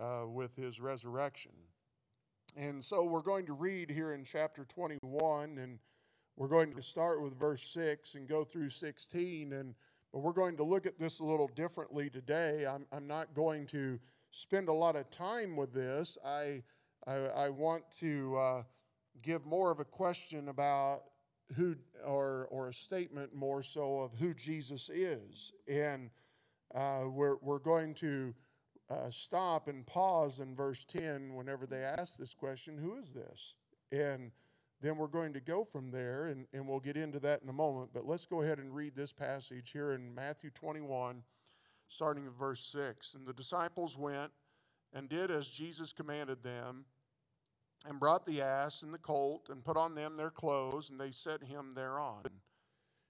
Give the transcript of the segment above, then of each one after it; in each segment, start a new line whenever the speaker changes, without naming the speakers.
uh, with his resurrection. And so we're going to read here in chapter 21, and we're going to start with verse 6 and go through 16. And but we're going to look at this a little differently today. I'm, I'm not going to spend a lot of time with this. I, I, I want to uh, give more of a question about who, or, or a statement more so of who Jesus is. And uh, we're, we're going to uh, stop and pause in verse 10 whenever they ask this question Who is this? And then we're going to go from there, and, and we'll get into that in a moment. But let's go ahead and read this passage here in Matthew 21, starting at verse 6. And the disciples went and did as Jesus commanded them, and brought the ass and the colt, and put on them their clothes, and they set him thereon.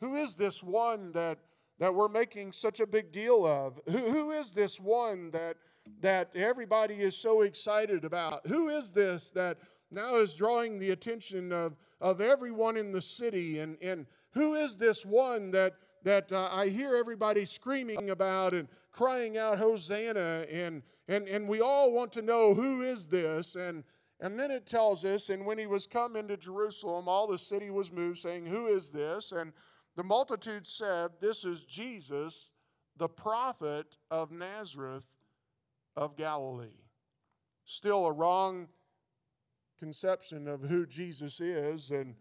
Who is this one that, that we're making such a big deal of? Who, who is this one that, that everybody is so excited about? Who is this that now is drawing the attention of, of everyone in the city? And, and who is this one that, that uh, I hear everybody screaming about and crying out, Hosanna? And, and, and we all want to know who is this? And, and then it tells us, and when he was come into Jerusalem, all the city was moved, saying, Who is this? And the multitude said, This is Jesus, the prophet of Nazareth of Galilee. Still a wrong conception of who Jesus is, and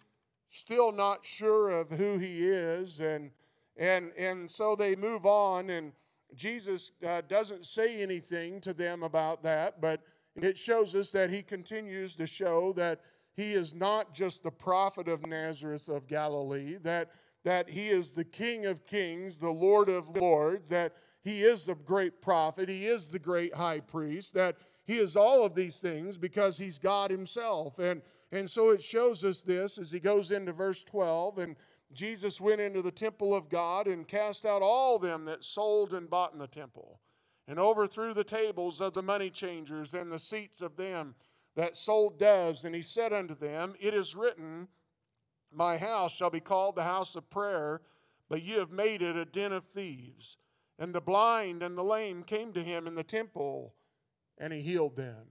still not sure of who he is. And, and, and so they move on, and Jesus uh, doesn't say anything to them about that, but it shows us that he continues to show that he is not just the prophet of Nazareth of Galilee, that that he is the King of kings, the Lord of lords, that he is the great prophet, he is the great high priest, that he is all of these things because he's God himself. And, and so it shows us this as he goes into verse 12. And Jesus went into the temple of God and cast out all them that sold and bought in the temple, and overthrew the tables of the money changers and the seats of them that sold doves. And he said unto them, It is written, my house shall be called the house of prayer, but you have made it a den of thieves. And the blind and the lame came to him in the temple, and he healed them.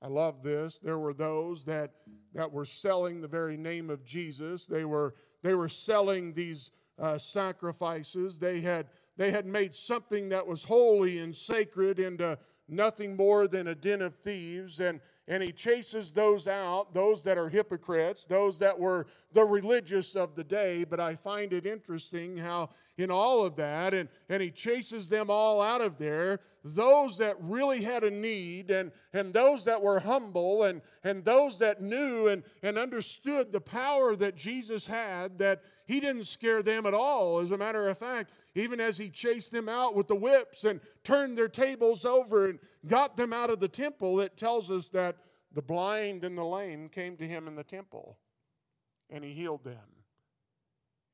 I love this. There were those that, that were selling the very name of Jesus. They were, they were selling these uh, sacrifices. They had, they had made something that was holy and sacred into nothing more than a den of thieves. And, and he chases those out, those that are hypocrites, those that were the religious of the day. But I find it interesting how, in all of that, and, and he chases them all out of there, those that really had a need, and, and those that were humble, and, and those that knew and, and understood the power that Jesus had, that he didn't scare them at all. As a matter of fact, even as he chased them out with the whips and turned their tables over and got them out of the temple, it tells us that the blind and the lame came to him in the temple and he healed them.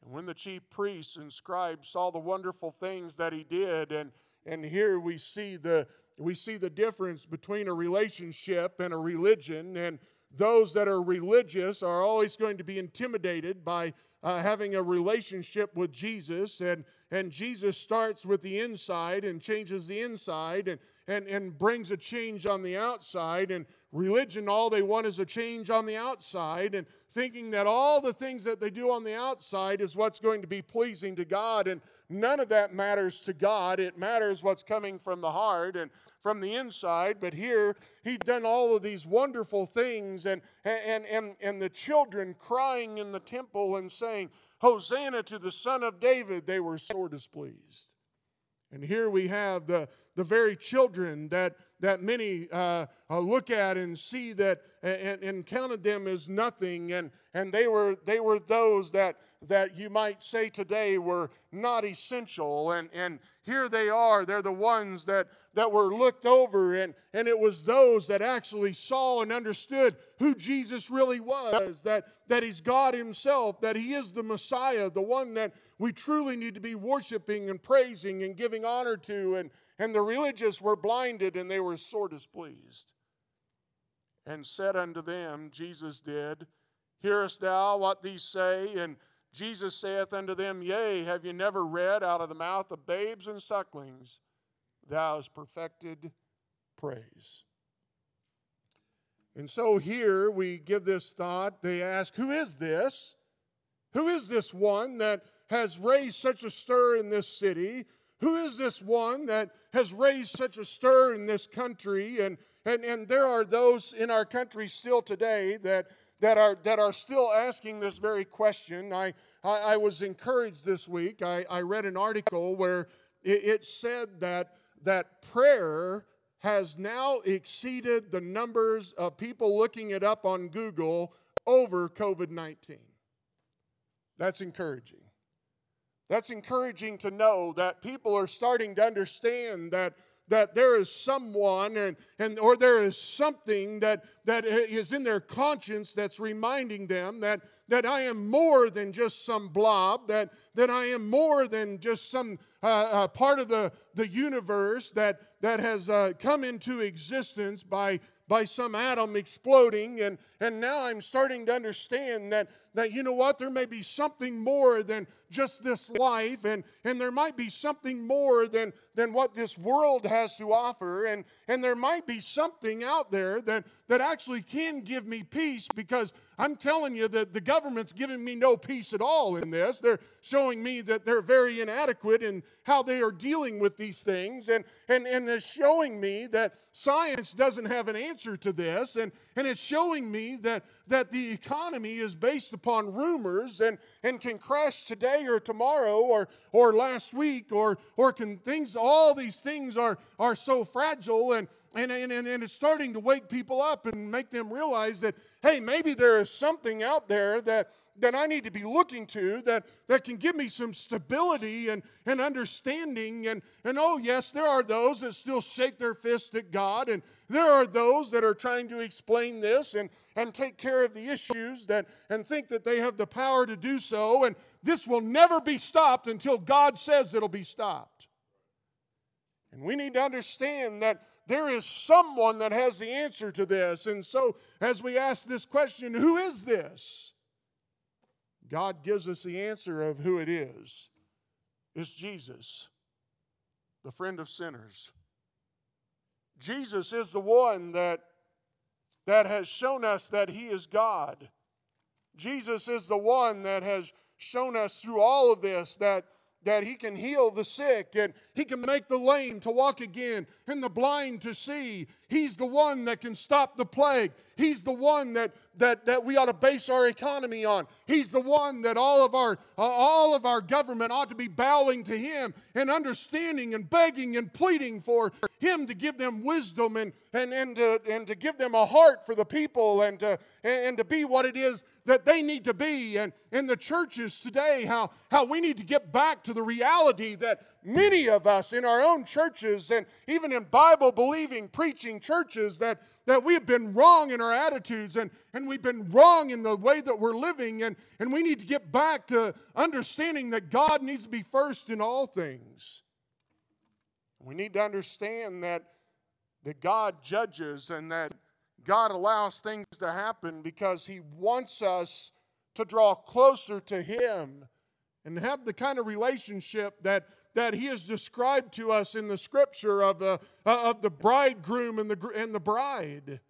And when the chief priests and scribes saw the wonderful things that he did, and, and here we see the we see the difference between a relationship and a religion, and those that are religious are always going to be intimidated by uh, having a relationship with Jesus. And, and Jesus starts with the inside and changes the inside and, and, and brings a change on the outside. And religion, all they want is a change on the outside and thinking that all the things that they do on the outside is what's going to be pleasing to God. And none of that matters to God. It matters what's coming from the heart. And from the inside, but here he'd done all of these wonderful things, and, and, and, and the children crying in the temple and saying, Hosanna to the Son of David, they were sore displeased. And here we have the, the very children that, that many uh, uh, look at and see that and, and counted them as nothing. And, and they, were, they were those that, that you might say today were not essential. And, and here they are. They're the ones that, that were looked over, and, and it was those that actually saw and understood who Jesus really was that, that He's God Himself, that He is the Messiah, the one that we truly need to be worshiping and praising and giving honor to. And, and the religious were blinded and they were sore displeased. And said unto them, Jesus did, Hearest thou what these say? And Jesus saith unto them, Yea, have you never read out of the mouth of babes and sucklings, Thou hast perfected praise? And so here we give this thought. They ask, Who is this? Who is this one that has raised such a stir in this city? Who is this one that has raised such a stir in this country? And, and, and there are those in our country still today that that are, that are still asking this very question. I, I, I was encouraged this week. I, I read an article where it, it said that, that prayer has now exceeded the numbers of people looking it up on Google over COVID 19. That's encouraging. That's encouraging to know that people are starting to understand that that there is someone and, and or there is something that, that is in their conscience that's reminding them that, that I am more than just some blob, that, that I am more than just some uh, uh, part of the, the universe that, that has uh, come into existence by, by some atom exploding. And, and now I'm starting to understand that, that, you know what, there may be something more than just this life, and, and there might be something more than, than what this world has to offer. And, and there might be something out there that, that actually can give me peace because I'm telling you that the government's giving me no peace at all in this. They're showing me that they're very inadequate in how they are dealing with these things. And, and, and they're showing me that science doesn't have an answer to this. And, and it's showing me that, that the economy is based upon rumors and, and can crash today or tomorrow or, or last week or, or can things, all these things are, are so fragile and, and, and, and it's starting to wake people up and make them realize that, hey, maybe there is something out there that, that I need to be looking to that, that can give me some stability and, and understanding. And, and oh, yes, there are those that still shake their fist at God, and there are those that are trying to explain this and, and take care of the issues that, and think that they have the power to do so. And this will never be stopped until God says it'll be stopped. And we need to understand that there is someone that has the answer to this. And so, as we ask this question, who is this? God gives us the answer of who it is. It's Jesus, the friend of sinners. Jesus is the one that, that has shown us that He is God. Jesus is the one that has shown us through all of this that that he can heal the sick and he can make the lame to walk again and the blind to see. He's the one that can stop the plague. He's the one that, that, that we ought to base our economy on. He's the one that all of our uh, all of our government ought to be bowing to him and understanding and begging and pleading for him to give them wisdom and, and, and, to, and to give them a heart for the people and to, and to be what it is that they need to be. And in the churches today, how, how we need to get back to the reality that many of us in our own churches and even in Bible believing, preaching churches, that, that we have been wrong in our attitudes and, and we've been wrong in the way that we're living. And, and we need to get back to understanding that God needs to be first in all things. We need to understand that, that God judges and that God allows things to happen because He wants us to draw closer to Him and have the kind of relationship that, that He has described to us in the scripture of the, uh, of the bridegroom and the, and the bride.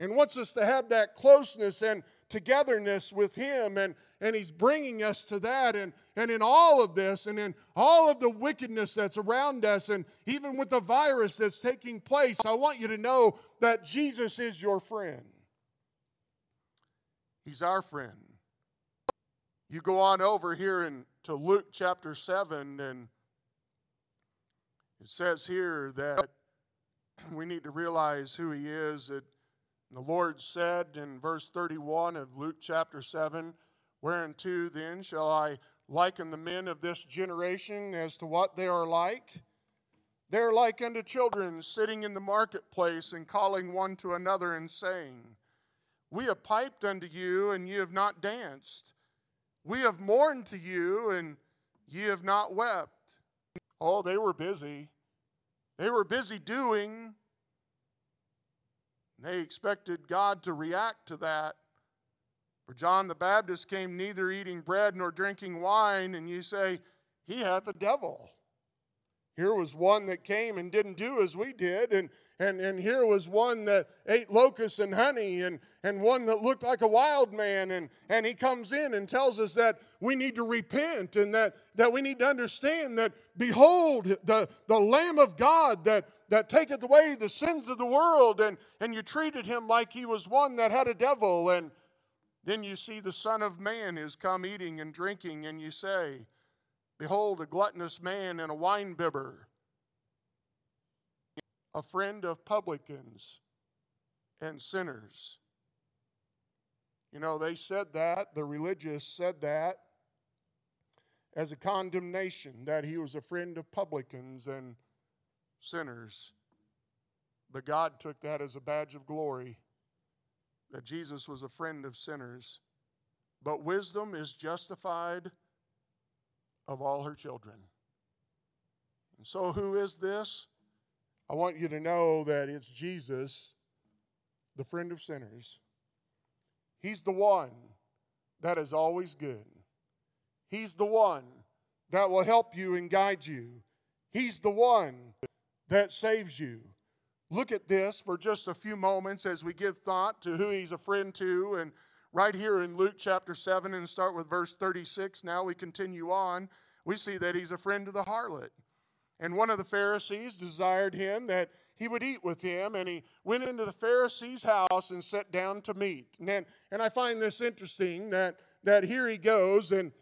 And wants us to have that closeness and togetherness with Him, and, and He's bringing us to that. And, and in all of this, and in all of the wickedness that's around us, and even with the virus that's taking place, I want you to know that Jesus is your friend. He's our friend. You go on over here in, to Luke chapter 7, and it says here that we need to realize who He is. That the Lord said in verse 31 of Luke chapter 7 Whereunto then shall I liken the men of this generation as to what they are like? They are like unto children sitting in the marketplace and calling one to another and saying, We have piped unto you, and ye have not danced. We have mourned to you, and ye have not wept. Oh, they were busy. They were busy doing. They expected God to react to that. For John the Baptist came neither eating bread nor drinking wine, and you say, He hath a devil. Here was one that came and didn't do as we did, and, and, and here was one that ate locusts and honey, and, and one that looked like a wild man. And, and he comes in and tells us that we need to repent and that, that we need to understand that, behold, the, the Lamb of God that, that taketh away the sins of the world. And, and you treated him like he was one that had a devil. And then you see the Son of Man is come eating and drinking, and you say, Behold, a gluttonous man and a winebibber, a friend of publicans and sinners. You know, they said that, the religious said that as a condemnation, that he was a friend of publicans and sinners. But God took that as a badge of glory, that Jesus was a friend of sinners. But wisdom is justified of all her children. And so, who is this? I want you to know that it's Jesus, the friend of sinners. He's the one that is always good. He's the one that will help you and guide you. He's the one that saves you. Look at this for just a few moments as we give thought to who he's a friend to and right here in Luke chapter 7 and start with verse 36. Now we continue on. We see that he's a friend of the harlot. And one of the Pharisees desired him that he would eat with him, and he went into the Pharisee's house and sat down to meat. And, and I find this interesting that, that here he goes, and,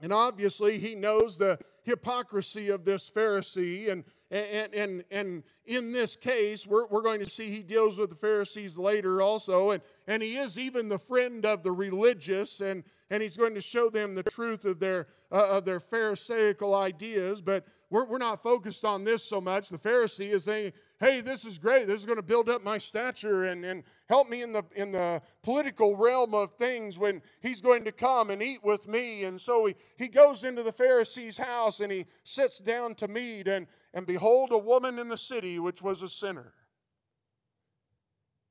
and obviously he knows the hypocrisy of this Pharisee, and, and, and, and in this case, we're, we're going to see he deals with the Pharisees later also, and, and he is even the friend of the religious, and, and he's going to show them the truth of their, uh, of their Pharisaical ideas. But we're, we're not focused on this so much. The Pharisee is saying, hey, this is great. This is going to build up my stature and, and help me in the, in the political realm of things when he's going to come and eat with me. And so he, he goes into the Pharisee's house and he sits down to meat. And, and behold, a woman in the city which was a sinner.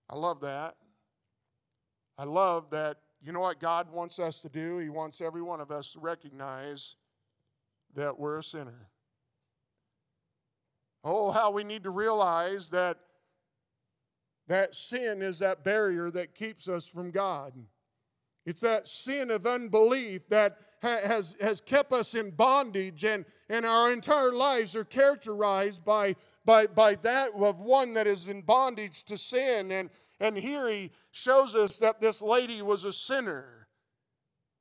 I love that. I love that, you know what God wants us to do? He wants every one of us to recognize that we're a sinner. Oh, how we need to realize that that sin is that barrier that keeps us from God. It's that sin of unbelief that has, has kept us in bondage, and, and our entire lives are characterized by, by, by that of one that is in bondage to sin. And, and here he shows us that this lady was a sinner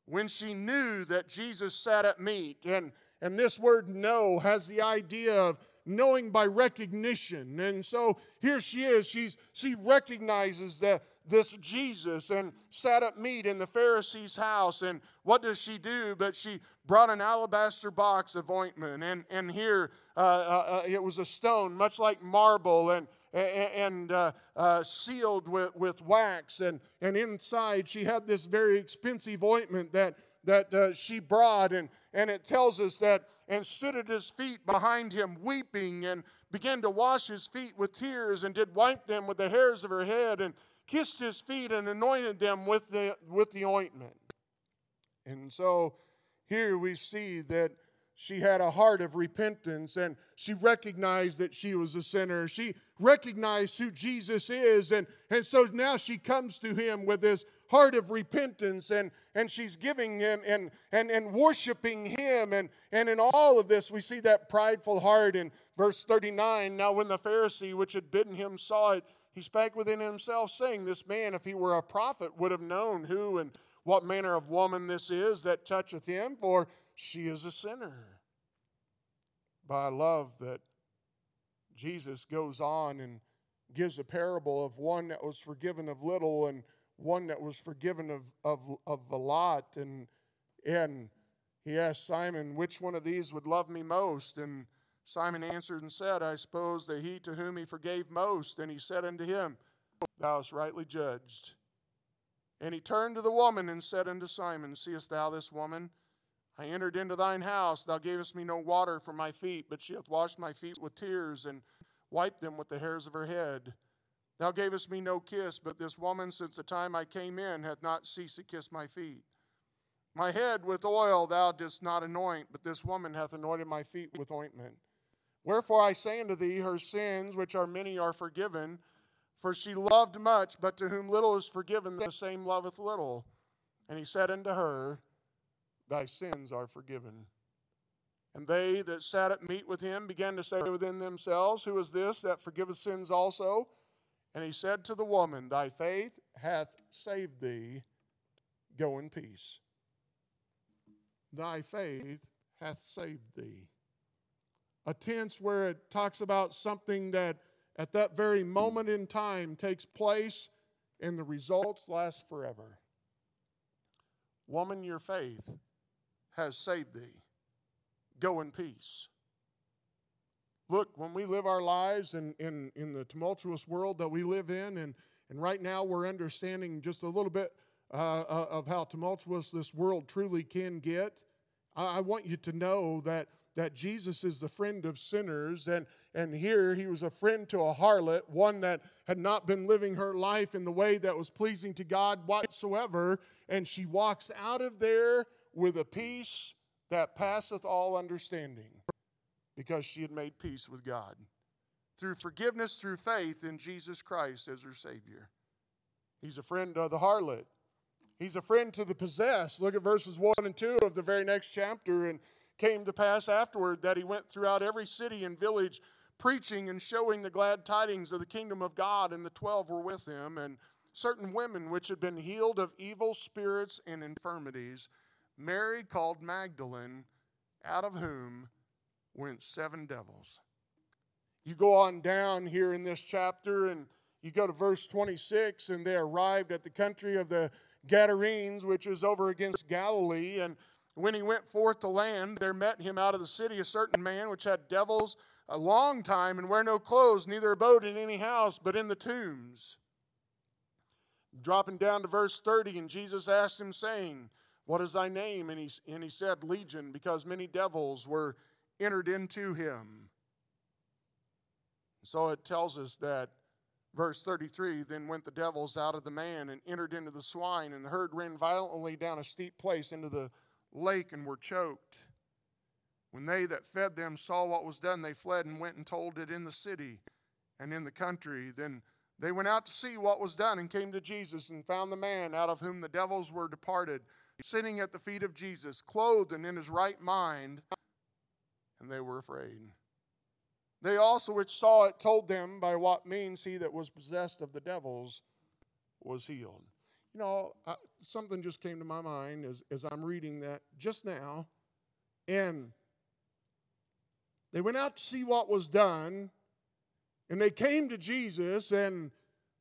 when she knew that Jesus sat at meat. And, and this word know has the idea of knowing by recognition. And so here she is. She's, she recognizes that this Jesus and sat at meat in the Pharisee's house. And what does she do? But she brought an alabaster box of ointment. And, and here uh, uh, uh it was a stone, much like marble. And and uh, uh, sealed with, with wax. And, and inside, she had this very expensive ointment that, that uh, she brought. And, and it tells us that, and stood at his feet behind him, weeping, and began to wash his feet with tears, and did wipe them with the hairs of her head, and kissed his feet, and anointed them with the, with the ointment. And so here we see that she had a heart of repentance and she recognized that she was a sinner. She recognized who Jesus is. And, and so now she comes to him with this heart of repentance and, and she's giving him and, and, and worshiping him. And, and in all of this, we see that prideful heart in verse 39. Now, when the Pharisee which had bidden him saw it, he spake within himself, saying, This man, if he were a prophet, would have known who and what manner of woman this is that toucheth him, for she is a sinner. But I love that Jesus goes on and gives a parable of one that was forgiven of little and one that was forgiven of, of, of a lot. And, and he asked Simon, Which one of these would love me most? And Simon answered and said, I suppose that he to whom he forgave most. And he said unto him, Thou hast rightly judged. And he turned to the woman and said unto Simon, Seest thou this woman? I entered into thine house. Thou gavest me no water for my feet, but she hath washed my feet with tears and wiped them with the hairs of her head. Thou gavest me no kiss, but this woman, since the time I came in, hath not ceased to kiss my feet. My head with oil thou didst not anoint, but this woman hath anointed my feet with ointment. Wherefore I say unto thee, her sins, which are many, are forgiven. For she loved much, but to whom little is forgiven, the same loveth little. And he said unto her, Thy sins are forgiven. And they that sat at meat with him began to say within themselves, Who is this that forgiveth sins also? And he said to the woman, Thy faith hath saved thee. Go in peace. Thy faith hath saved thee. A tense where it talks about something that at that very moment in time takes place and the results last forever. Woman, your faith has saved thee. Go in peace. Look, when we live our lives in, in, in the tumultuous world that we live in, and, and right now we're understanding just a little bit uh, uh of how tumultuous this world truly can get, I, I want you to know that that Jesus is the friend of sinners, and, and here he was a friend to a harlot, one that had not been living her life in the way that was pleasing to God whatsoever, and she walks out of there with a peace that passeth all understanding because she had made peace with God through forgiveness through faith in Jesus Christ as her Savior. He's a friend of the harlot. He's a friend to the possessed. Look at verses 1 and 2 of the very next chapter. And came to pass afterward that he went throughout every city and village preaching and showing the glad tidings of the kingdom of God, and the twelve were with him, and certain women which had been healed of evil spirits and infirmities, Mary called Magdalene, out of whom went seven devils. You go on down here in this chapter, and you go to verse 26, and they arrived at the country of the Gadarenes, which is over against Galilee, and when he went forth to land, there met him out of the city a certain man which had devils a long time and wear no clothes, neither abode in any house, but in the tombs. Dropping down to verse 30, and Jesus asked him, saying, What is thy name? And he, and he said, Legion, because many devils were entered into him. So it tells us that, verse 33 Then went the devils out of the man and entered into the swine, and the herd ran violently down a steep place into the lake and were choked. When they that fed them saw what was done, they fled and went and told it in the city and in the country. Then they went out to see what was done and came to Jesus and found the man out of whom the devils were departed, sitting at the feet of Jesus, clothed and in his right mind, and they were afraid. They also which saw it told them by what means he that was possessed of the devils was healed. You know, something just came to my mind as, as I'm reading that just now. And they went out to see what was done, and they came to Jesus, and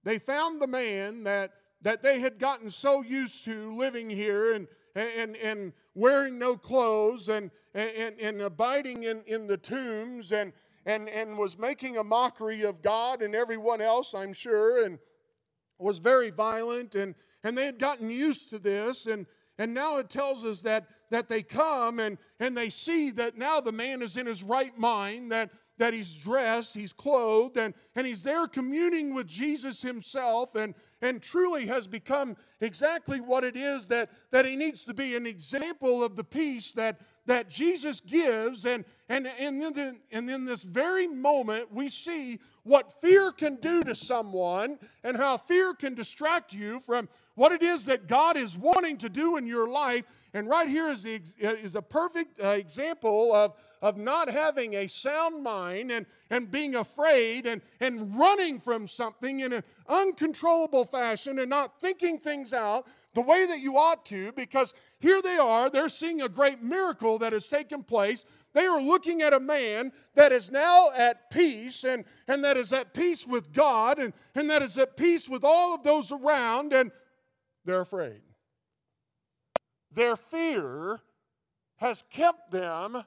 they found the man that, that they had gotten so used to living here and, and, and wearing no clothes and, and, and abiding in, in the tombs and, and, and was making a mockery of God and everyone else, I'm sure, and was very violent and, and they had gotten used to this. And, and now it tells us that, that they come and, and they see that now the man is in his right mind, that, that he's dressed, he's clothed, and, and he's there communing with Jesus himself and, and truly has become exactly what it is that, that he needs to be an example of the peace that, that Jesus gives. And, and, and, in, and in this very moment, we see what fear can do to someone and how fear can distract you from what it is that God is wanting to do in your life. And right here is, the, is a perfect uh, example of, of not having a sound mind and, and being afraid and, and running from something in an uncontrollable fashion and not thinking things out the way that you ought to, because here they are, they're seeing a great miracle that has taken place. They are looking at a man that is now at peace and, and that is at peace with God and, and that is at peace with all of those around. And they're afraid. Their fear has kept them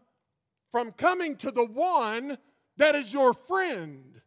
from coming to the one that is your friend.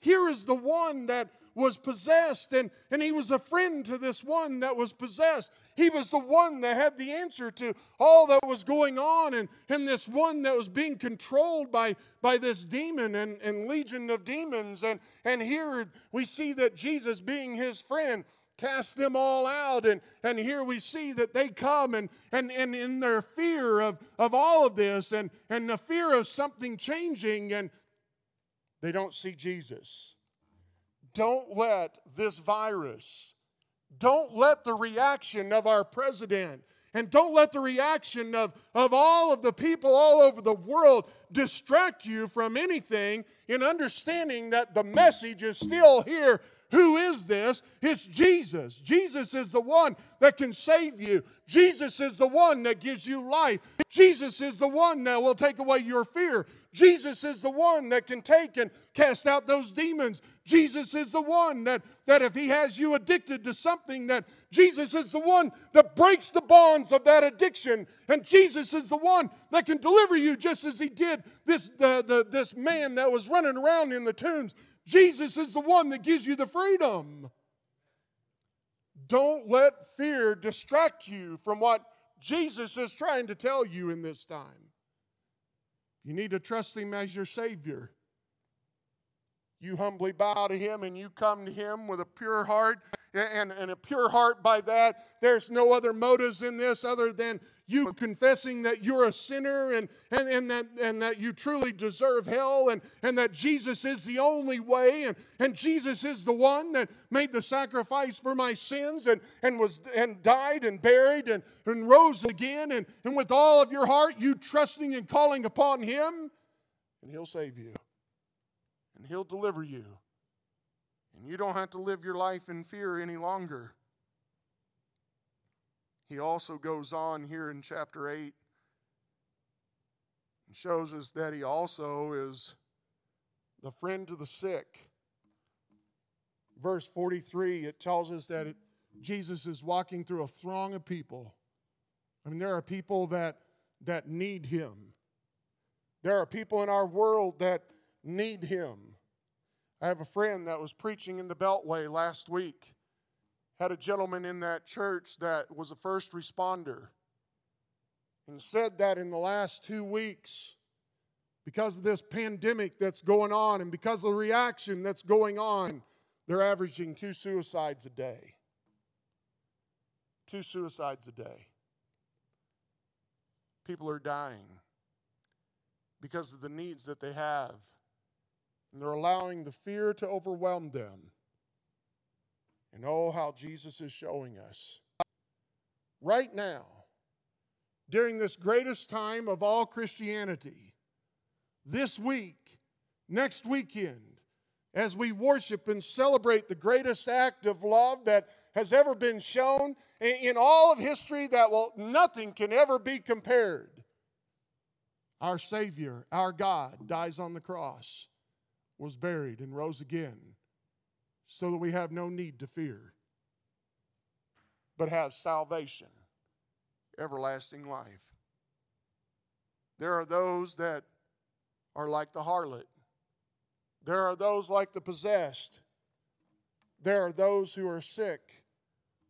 Here is the one that was possessed, and, and he was a friend to this one that was possessed. He was the one that had the answer to all that was going on, and, and this one that was being controlled by, by this demon and, and legion of demons. And, and here we see that Jesus, being his friend, cast them all out. And, and here we see that they come and, and, and in their fear of, of all of this and, and the fear of something changing, and they don't see Jesus. Don't let this virus, don't let the reaction of our president, and don't let the reaction of, of all of the people all over the world distract you from anything in understanding that the message is still here who is this? It's Jesus. Jesus is the one that can save you. Jesus is the one that gives you life. Jesus is the one that will take away your fear. Jesus is the one that can take and cast out those demons. Jesus is the one that, that if he has you addicted to something, that Jesus is the one that breaks the bonds of that addiction. And Jesus is the one that can deliver you just as he did this, the, the, this man that was running around in the tombs. Jesus is the one that gives you the freedom. Don't let fear distract you from what Jesus is trying to tell you in this time. You need to trust Him as your Savior. You humbly bow to Him and you come to Him with a pure heart. And, and a pure heart by that, there's no other motives in this other than you confessing that you're a sinner and, and, and, that, and that you truly deserve hell and, and that Jesus is the only way and, and Jesus is the one that made the sacrifice for my sins and, and, was, and died and buried and, and rose again. And, and with all of your heart, you trusting and calling upon Him, and He'll save you and He'll deliver you. And you don't have to live your life in fear any longer. He also goes on here in chapter 8 and shows us that he also is the friend to the sick. Verse 43, it tells us that it, Jesus is walking through a throng of people. I mean, there are people that, that need him. There are people in our world that need him. I have a friend that was preaching in the Beltway last week had a gentleman in that church that was a first responder and said that in the last two weeks, because of this pandemic that's going on and because of the reaction that's going on, they're averaging two suicides a day. Two suicides a day. People are dying because of the needs that they have. And they're allowing the fear to overwhelm them. And oh, how Jesus is showing us right now, during this greatest time of all Christianity, this week, next weekend, as we worship and celebrate the greatest act of love that has ever been shown in all of history that will nothing can ever be compared. Our Savior, our God, dies on the cross, was buried, and rose again so that we have no need to fear, but have salvation, everlasting life. There are those that are like the harlot, there are those like the possessed, there are those who are sick.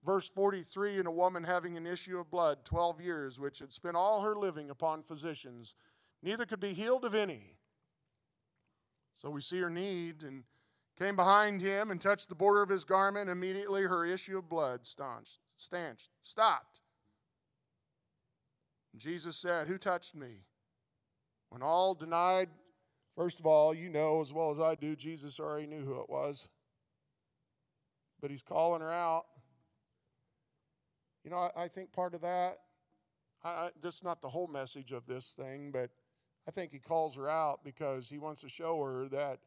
Verse 43 And a woman having an issue of blood 12 years, which had spent all her living upon physicians, neither could be healed of any. So we see her need, and came behind him and touched the border of his garment. Immediately her issue of blood staunched, stanched, stopped. And Jesus said, Who touched me? When all denied, first of all, you know as well as I do, Jesus already knew who it was. But he's calling her out. You know, I, I think part of that, I, I, this is not the whole message of this thing, but I think he calls her out because he wants to show her that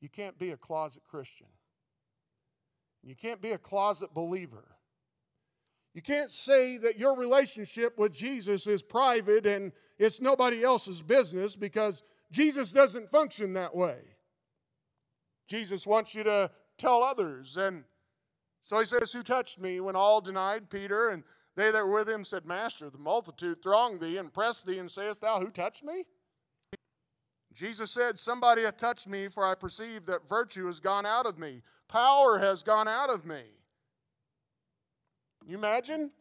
you can't be a closet Christian. You can't be a closet believer. You can't say that your relationship with Jesus is private and it's nobody else's business because Jesus doesn't function that way. Jesus wants you to tell others and So he says, Who touched me? When all denied Peter, and they that were with him said, Master, the multitude throng thee and press thee, and sayest thou, Who touched me? Jesus said, Somebody hath touched me, for I perceive that virtue has gone out of me, power has gone out of me. You imagine?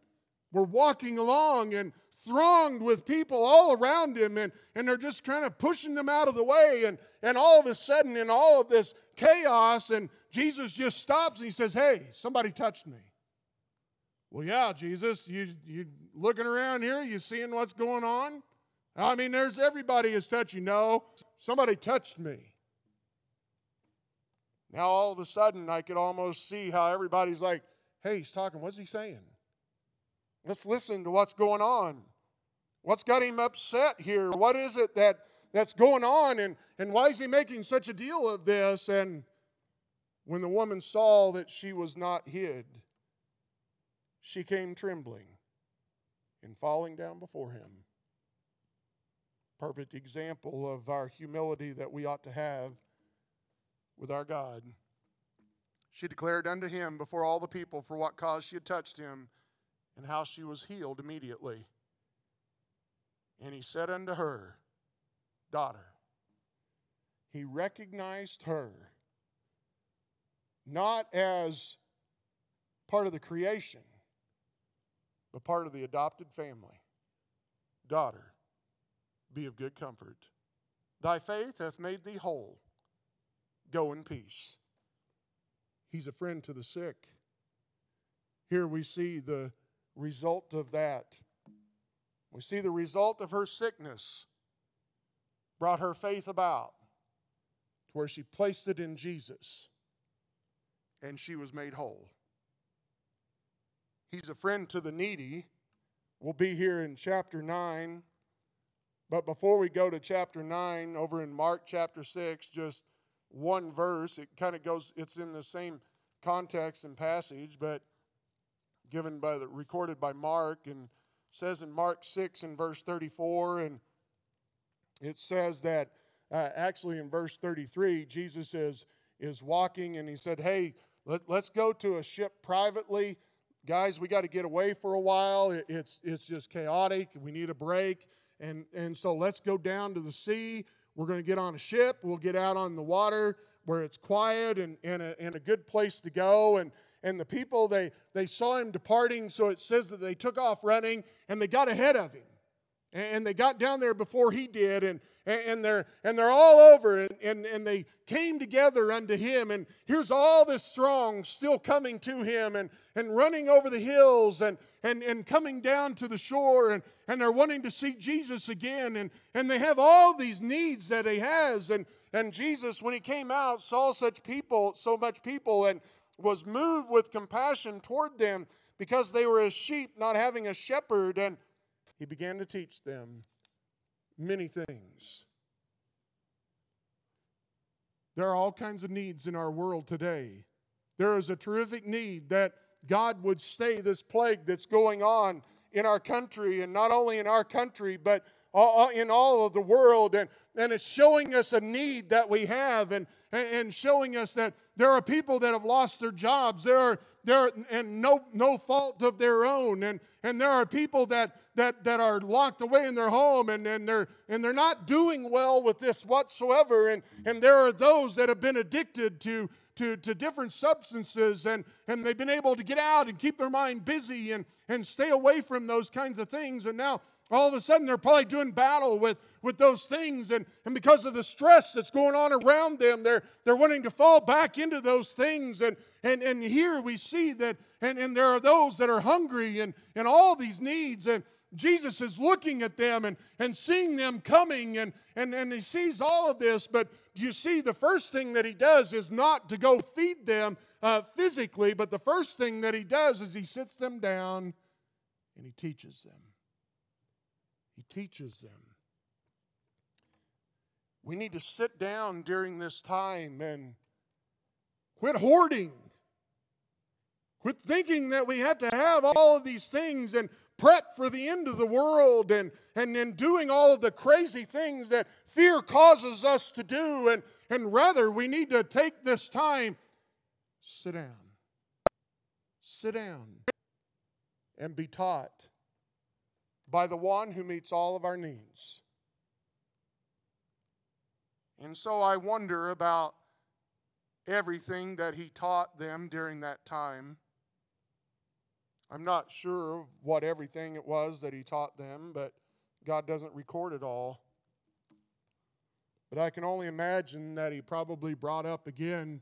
We're walking along and thronged with people all around him, and, and they're just kind of pushing them out of the way. And, and all of a sudden, in all of this chaos, and Jesus just stops and he says, Hey, somebody touched me. Well, yeah, Jesus, you, you looking around here, you seeing what's going on? I mean, there's everybody is touching. No, somebody touched me. Now, all of a sudden, I could almost see how everybody's like, hey, he's talking. What's he saying? Let's listen to what's going on. What's got him upset here? What is it that, that's going on? And, and why is he making such a deal of this? And when the woman saw that she was not hid, she came trembling and falling down before him. Perfect example of our humility that we ought to have with our God. She declared unto him before all the people for what cause she had touched him and how she was healed immediately. And he said unto her, Daughter, he recognized her not as part of the creation, but part of the adopted family. Daughter, be of good comfort. Thy faith hath made thee whole. Go in peace. He's a friend to the sick. Here we see the result of that. We see the result of her sickness brought her faith about to where she placed it in Jesus and she was made whole. He's a friend to the needy. We'll be here in chapter 9. But before we go to chapter 9, over in Mark chapter 6, just one verse, it kind of goes, it's in the same context and passage, but given by the recorded by Mark and says in Mark 6 and verse 34 and it says that uh, actually in verse 33 Jesus is is walking and he said hey let, let's go to a ship privately. Guys we got to get away for a while. It, it's it's just chaotic. We need a break and and so let's go down to the sea. We're going to get on a ship. We'll get out on the water where it's quiet and, and, a, and a good place to go. And and the people they they saw him departing so it says that they took off running and they got ahead of him and they got down there before he did and and they're and they're all over and, and, and they came together unto him and here's all this throng still coming to him and, and running over the hills and, and, and coming down to the shore and, and they're wanting to see jesus again and, and they have all these needs that he has and, and jesus when he came out saw such people so much people and was moved with compassion toward them because they were as sheep not having a shepherd, and he began to teach them many things. There are all kinds of needs in our world today. There is a terrific need that God would stay this plague that's going on in our country, and not only in our country, but in all of the world. And, and it's showing us a need that we have and, and showing us that there are people that have lost their jobs. There are, there and no, no fault of their own. And, and there are people that, that, that are locked away in their home and, and, they're, and they're not doing well with this whatsoever. And, and there are those that have been addicted to, to, to different substances and, and they've been able to get out and keep their mind busy and, and stay away from those kinds of things. And now all of a sudden they're probably doing battle with, with those things and, and because of the stress that's going on around them they're, they're wanting to fall back into those things and, and, and here we see that and, and there are those that are hungry and, and all these needs and jesus is looking at them and, and seeing them coming and, and, and he sees all of this but you see the first thing that he does is not to go feed them uh, physically but the first thing that he does is he sits them down and he teaches them he teaches them. We need to sit down during this time and quit hoarding. Quit thinking that we had to have all of these things and prep for the end of the world and, and then doing all of the crazy things that fear causes us to do. And, and rather, we need to take this time, sit down, sit down and be taught by the one who meets all of our needs. And so I wonder about everything that he taught them during that time. I'm not sure of what everything it was that he taught them, but God doesn't record it all. But I can only imagine that he probably brought up again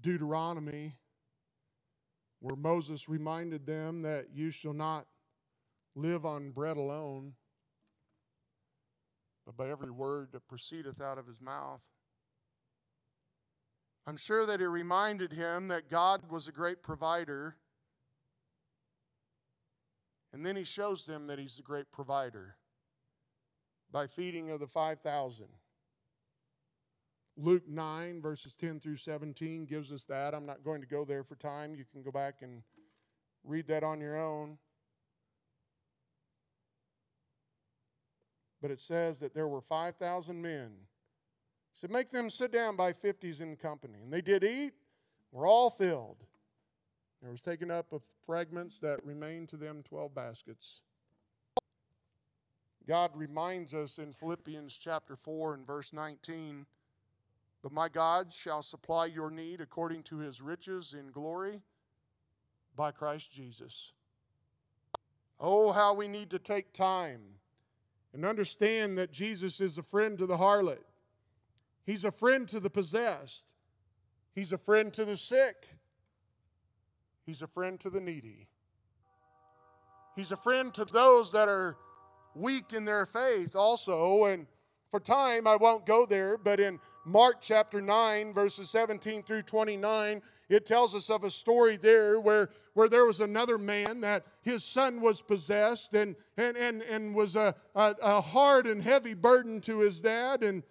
Deuteronomy, where Moses reminded them that you shall not live on bread alone, but by every word that proceedeth out of his mouth. I'm sure that it reminded him that God was a great provider. And then he shows them that he's a great provider by feeding of the 5,000. Luke 9, verses 10 through 17, gives us that. I'm not going to go there for time. You can go back and read that on your own. But it says that there were 5,000 men. He said, Make them sit down by fifties in company. And they did eat, were all filled. There was taken up of fragments that remained to them 12 baskets. God reminds us in Philippians chapter 4 and verse 19 But my God shall supply your need according to his riches in glory by Christ Jesus. Oh, how we need to take time and understand that Jesus is a friend to the harlot. He's a friend to the possessed. He's a friend to the sick. He's a friend to the needy. He's a friend to those that are weak in their faith also. And for time, I won't go there, but in Mark chapter 9, verses 17 through 29, it tells us of a story there where, where there was another man that his son was possessed and, and, and, and was a, a, a hard and heavy burden to his dad. And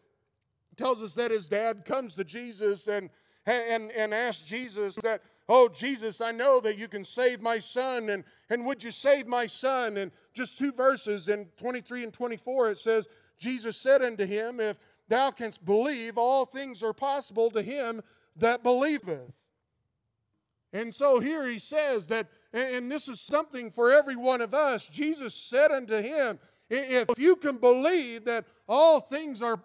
tells us that his dad comes to Jesus and, and, and asks Jesus that, Oh, Jesus, I know that you can save my son, and, and would you save my son? And just two verses in 23 and 24, it says, Jesus said unto him, If thou canst believe, all things are possible to him that believeth. And so here he says that, and this is something for every one of us. Jesus said unto him, If you can believe that all things are,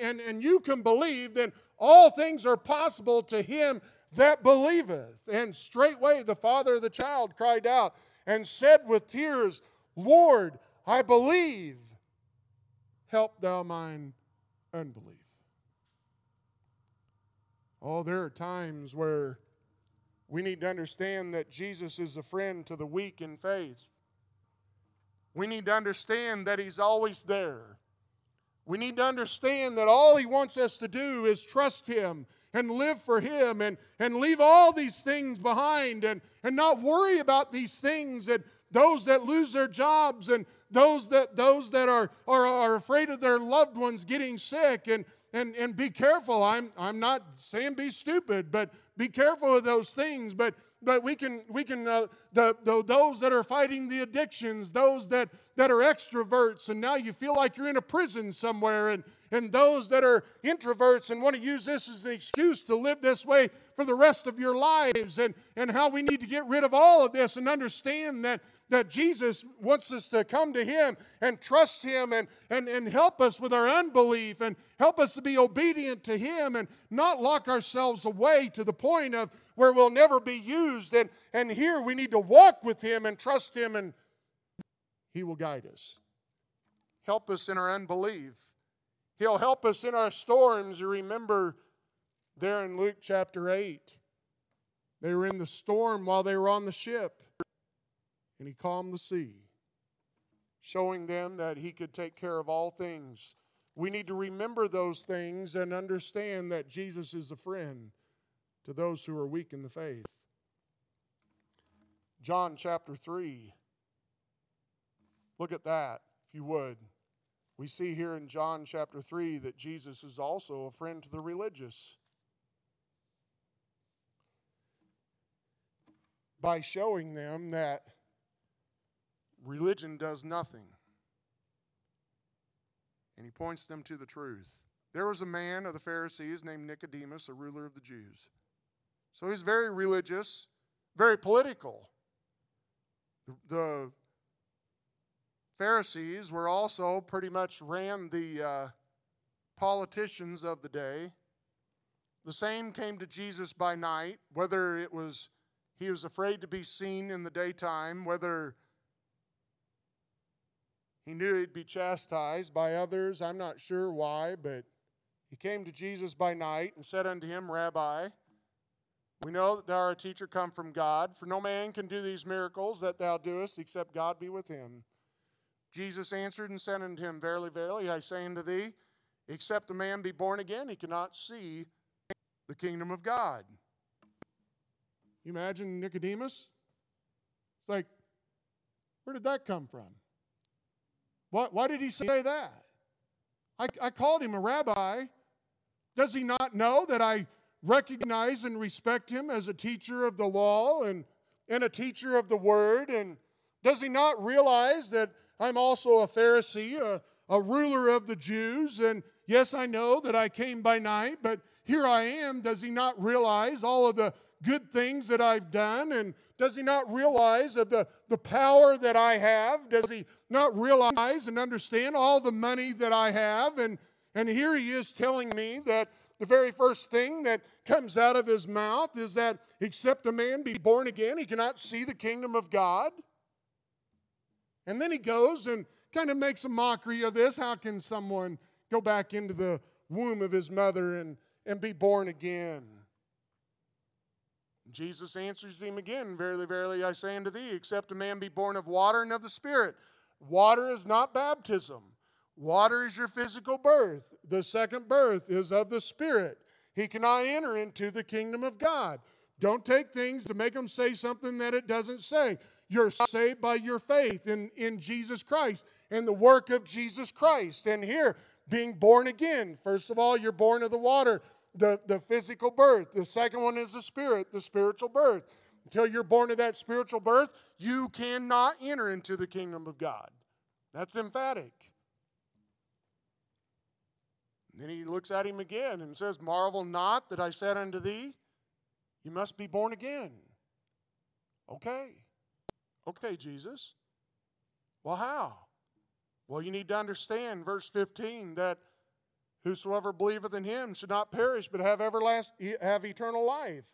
and, and you can believe, then all things are possible to him that believeth. And straightway the father of the child cried out and said with tears, Lord, I believe. Help thou mine unbelief. Oh, there are times where we need to understand that Jesus is a friend to the weak in faith. We need to understand that He's always there. We need to understand that all He wants us to do is trust Him and live for Him and, and leave all these things behind and, and not worry about these things and those that lose their jobs and those that those that are, are, are afraid of their loved ones getting sick and, and, and be careful. I'm, I'm not saying be stupid, but be careful of those things. But but we can we can uh, the, the those that are fighting the addictions, those that that are extroverts, and now you feel like you're in a prison somewhere, and and those that are introverts and want to use this as an excuse to live this way for the rest of your lives, and and how we need to get rid of all of this and understand that that Jesus wants us to come to Him and trust Him and, and, and help us with our unbelief and help us to be obedient to Him and not lock ourselves away to the point of where we'll never be used. And, and here we need to walk with Him and trust Him, and He will guide us. Help us in our unbelief. He'll help us in our storms. You remember there in Luke chapter 8, they were in the storm while they were on the ship and he calmed the sea, showing them that he could take care of all things. We need to remember those things and understand that Jesus is a friend to those who are weak in the faith. John chapter 3. Look at that, if you would. We see here in John chapter 3 that Jesus is also a friend to the religious. By showing them that religion does nothing. And he points them to the truth. There was a man of the Pharisees named Nicodemus, a ruler of the Jews. So he's very religious, very political. The Pharisees were also pretty much ran the uh, politicians of the day. The same came to Jesus by night, whether it was he was afraid to be seen in the daytime, whether he knew he'd be chastised by others. I'm not sure why, but he came to Jesus by night and said unto him, Rabbi, we know that thou art a teacher come from God, for no man can do these miracles that thou doest except God be with him. Jesus answered and said unto him, Verily, verily, I say unto thee, except a man be born again, he cannot see the kingdom of God. You imagine Nicodemus? It's like, where did that come from? Why, why did he say that? I, I called him a rabbi. Does he not know that I recognize and respect him as a teacher of the law and, and a teacher of the word? And does he not realize that I'm also a Pharisee, a, a ruler of the Jews? And yes, I know that I came by night, but here I am. Does he not realize all of the good things that I've done? And does he not realize of the, the power that I have? Does he not realize and understand all the money that I have? And, and here he is telling me that the very first thing that comes out of his mouth is that except a man be born again, he cannot see the kingdom of God. And then he goes and kind of makes a mockery of this. How can someone go back into the womb of his mother and, and be born again? Jesus answers him again Verily, verily, I say unto thee, except a man be born of water and of the Spirit. Water is not baptism, water is your physical birth. The second birth is of the Spirit. He cannot enter into the kingdom of God. Don't take things to make them say something that it doesn't say. You're saved by your faith in, in Jesus Christ and the work of Jesus Christ. And here, being born again, first of all, you're born of the water the, the physical birth. The second one is the spirit, the spiritual birth. Until you're born of that spiritual birth, you cannot enter into the kingdom of God. That's emphatic. Then he looks at him again and says, Marvel not that I said unto thee, You must be born again. Okay. Okay, Jesus. Well, how? Well, you need to understand, verse 15, that Whosoever believeth in him should not perish, but have everlasting have eternal life.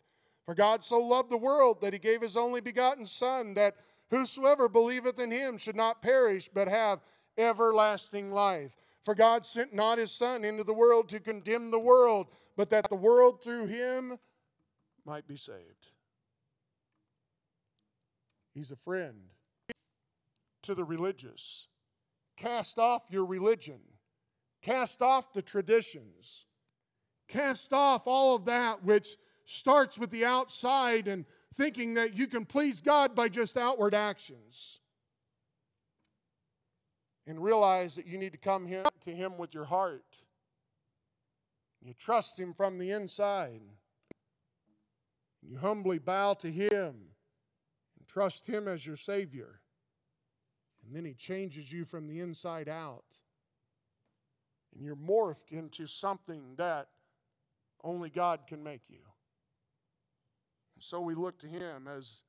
For God so loved the world that he gave his only begotten Son, that whosoever believeth in him should not perish, but have everlasting life. For God sent not his Son into the world to condemn the world, but that the world through him might be saved. He's a friend to the religious. Cast off your religion Cast off the traditions. Cast off all of that which starts with the outside and thinking that you can please God by just outward actions. And realize that you need to come here to Him with your heart. You trust Him from the inside. You humbly bow to Him and trust Him as your Savior. And then He changes you from the inside out and you're morphed into something that only God can make you. And so we look to Him as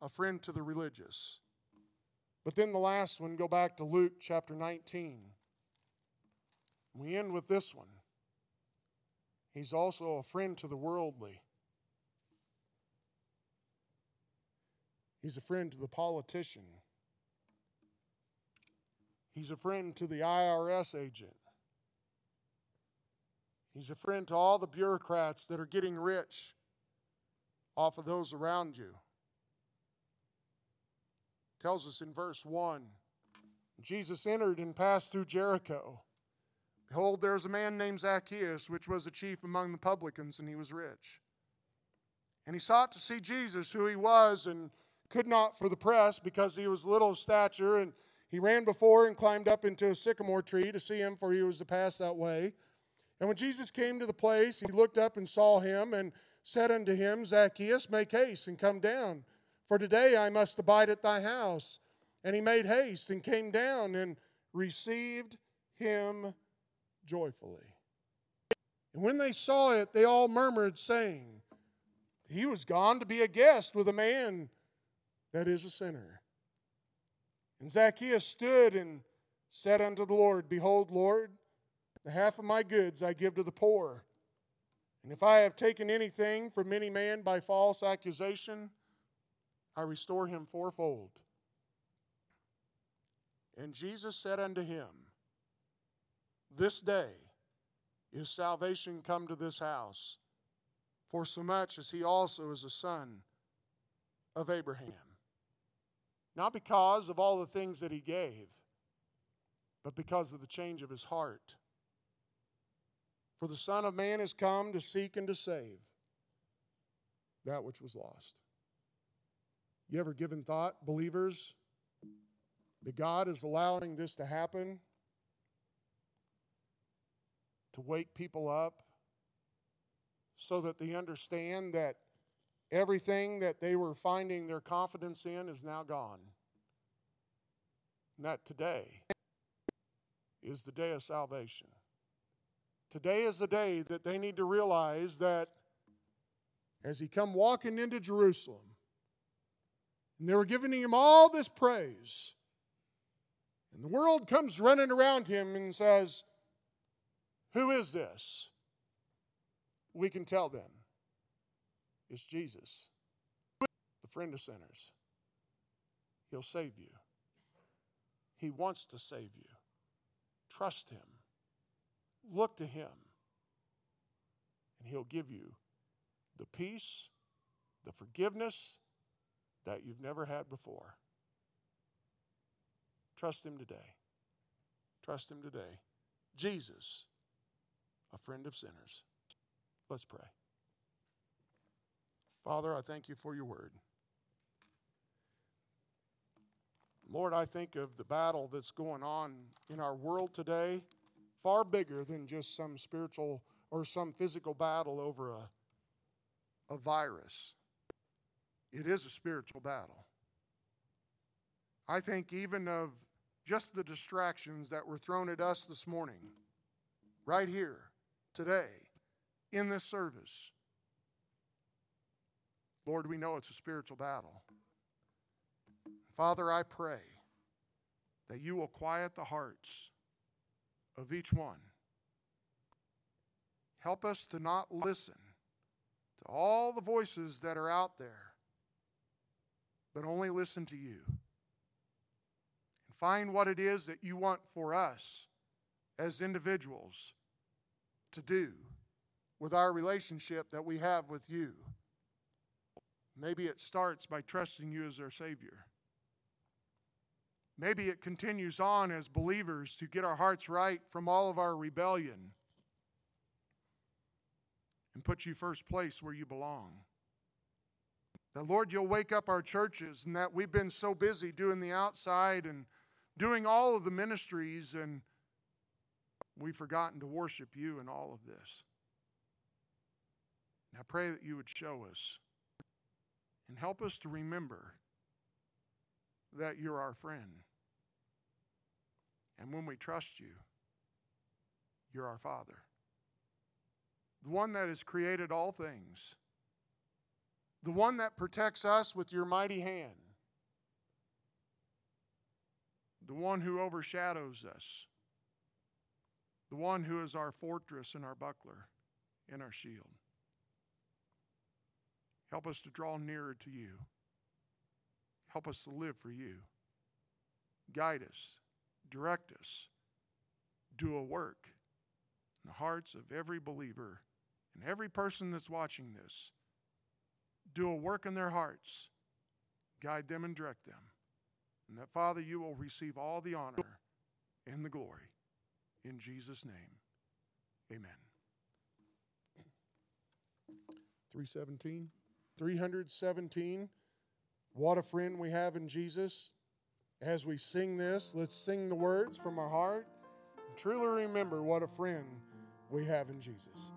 a friend to the religious. But then the last one, go back to Luke chapter 19. We end with this one. He's also a friend to the worldly. He's a friend to the politician. He's a friend to the IRS agent. He's a friend to all the bureaucrats that are getting rich off of those around you. Tells us in verse 1 Jesus entered and passed through Jericho. Behold, there was a man named Zacchaeus, which was a chief among the publicans, and he was rich. And he sought to see Jesus, who he was, and could not for the press, because he was little of stature. And he ran before and climbed up into a sycamore tree to see him, for he was to pass that way. And when Jesus came to the place, he looked up and saw him and said unto him, Zacchaeus, make haste and come down, for today I must abide at thy house. And he made haste and came down and received him joyfully. And when they saw it, they all murmured, saying, he was gone to be a guest with a man that is a sinner. And Zacchaeus stood and said unto the Lord, Behold, Lord, the half of my goods I give to the poor. And if I have taken anything from any man by false accusation, I restore him fourfold. And Jesus said unto him, This day is salvation come to this house, for so much as he also is a son of Abraham. Not because of all the things that he gave, but because of the change of his heart. For the Son of Man has come to seek and to save that which was lost. You ever given thought, believers, that God is allowing this to happen to wake people up so that they understand that everything that they were finding their confidence in is now gone? And that today is the day of salvation. Today is the day that they need to realize that as he come walking into Jerusalem, and they were giving him all this praise, and the world comes running around him and says, Who is this? We can tell them it's Jesus, the friend of sinners. He'll save you. He wants to save you. Trust Him. Look to Him. And He'll give you the peace, the forgiveness that you've never had before. Trust Him today. Trust Him today. Jesus, a friend of sinners. Let's pray. Father, I thank you for your word. Lord, I think of the battle that's going on in our world today, far bigger than just some spiritual or some physical battle over a, a virus. It is a spiritual battle. I think even of just the distractions that were thrown at us this morning, right here, today, in this service. Lord, we know it's a spiritual battle. Father, I pray that you will quiet the hearts of each one. Help us to not listen to all the voices that are out there, but only listen to you. And find what it is that you want for us as individuals to do with our relationship that we have with you. Maybe it starts by trusting you as our Savior. Maybe it continues on as believers to get our hearts right from all of our rebellion and put you first place where you belong. That, Lord, you'll wake up our churches and that we've been so busy doing the outside and doing all of the ministries and we've forgotten to worship you in all of this. And I pray that you would show us and help us to remember that you're our friend. And when we trust you, you're our Father. The one that has created all things. The one that protects us with your mighty hand. The one who overshadows us. The one who is our fortress and our buckler and our shield. Help us to draw nearer to you. Help us to live for you. Guide us, direct us, do a work in the hearts of every believer and every person that's watching this. Do a work in their hearts, guide them and direct them. And that, Father, you will receive all the honor and the glory. In Jesus' name, amen. 317. 317. What a friend we have in Jesus. As we sing this, let's sing the words from our heart truly remember what a friend we have in Jesus.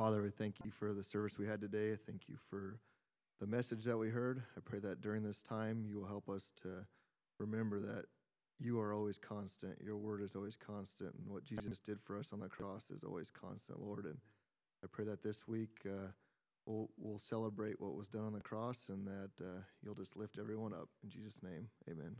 Father, we thank you for the service we had today. I thank you for the message that we heard. I pray that during this time you will help us to remember that you are always constant. Your word is always constant. And what Jesus did for us on the cross is always constant, Lord. And I pray that this week uh, we'll, we'll celebrate what was done on the cross and that uh, you'll just lift everyone up. In Jesus' name, amen.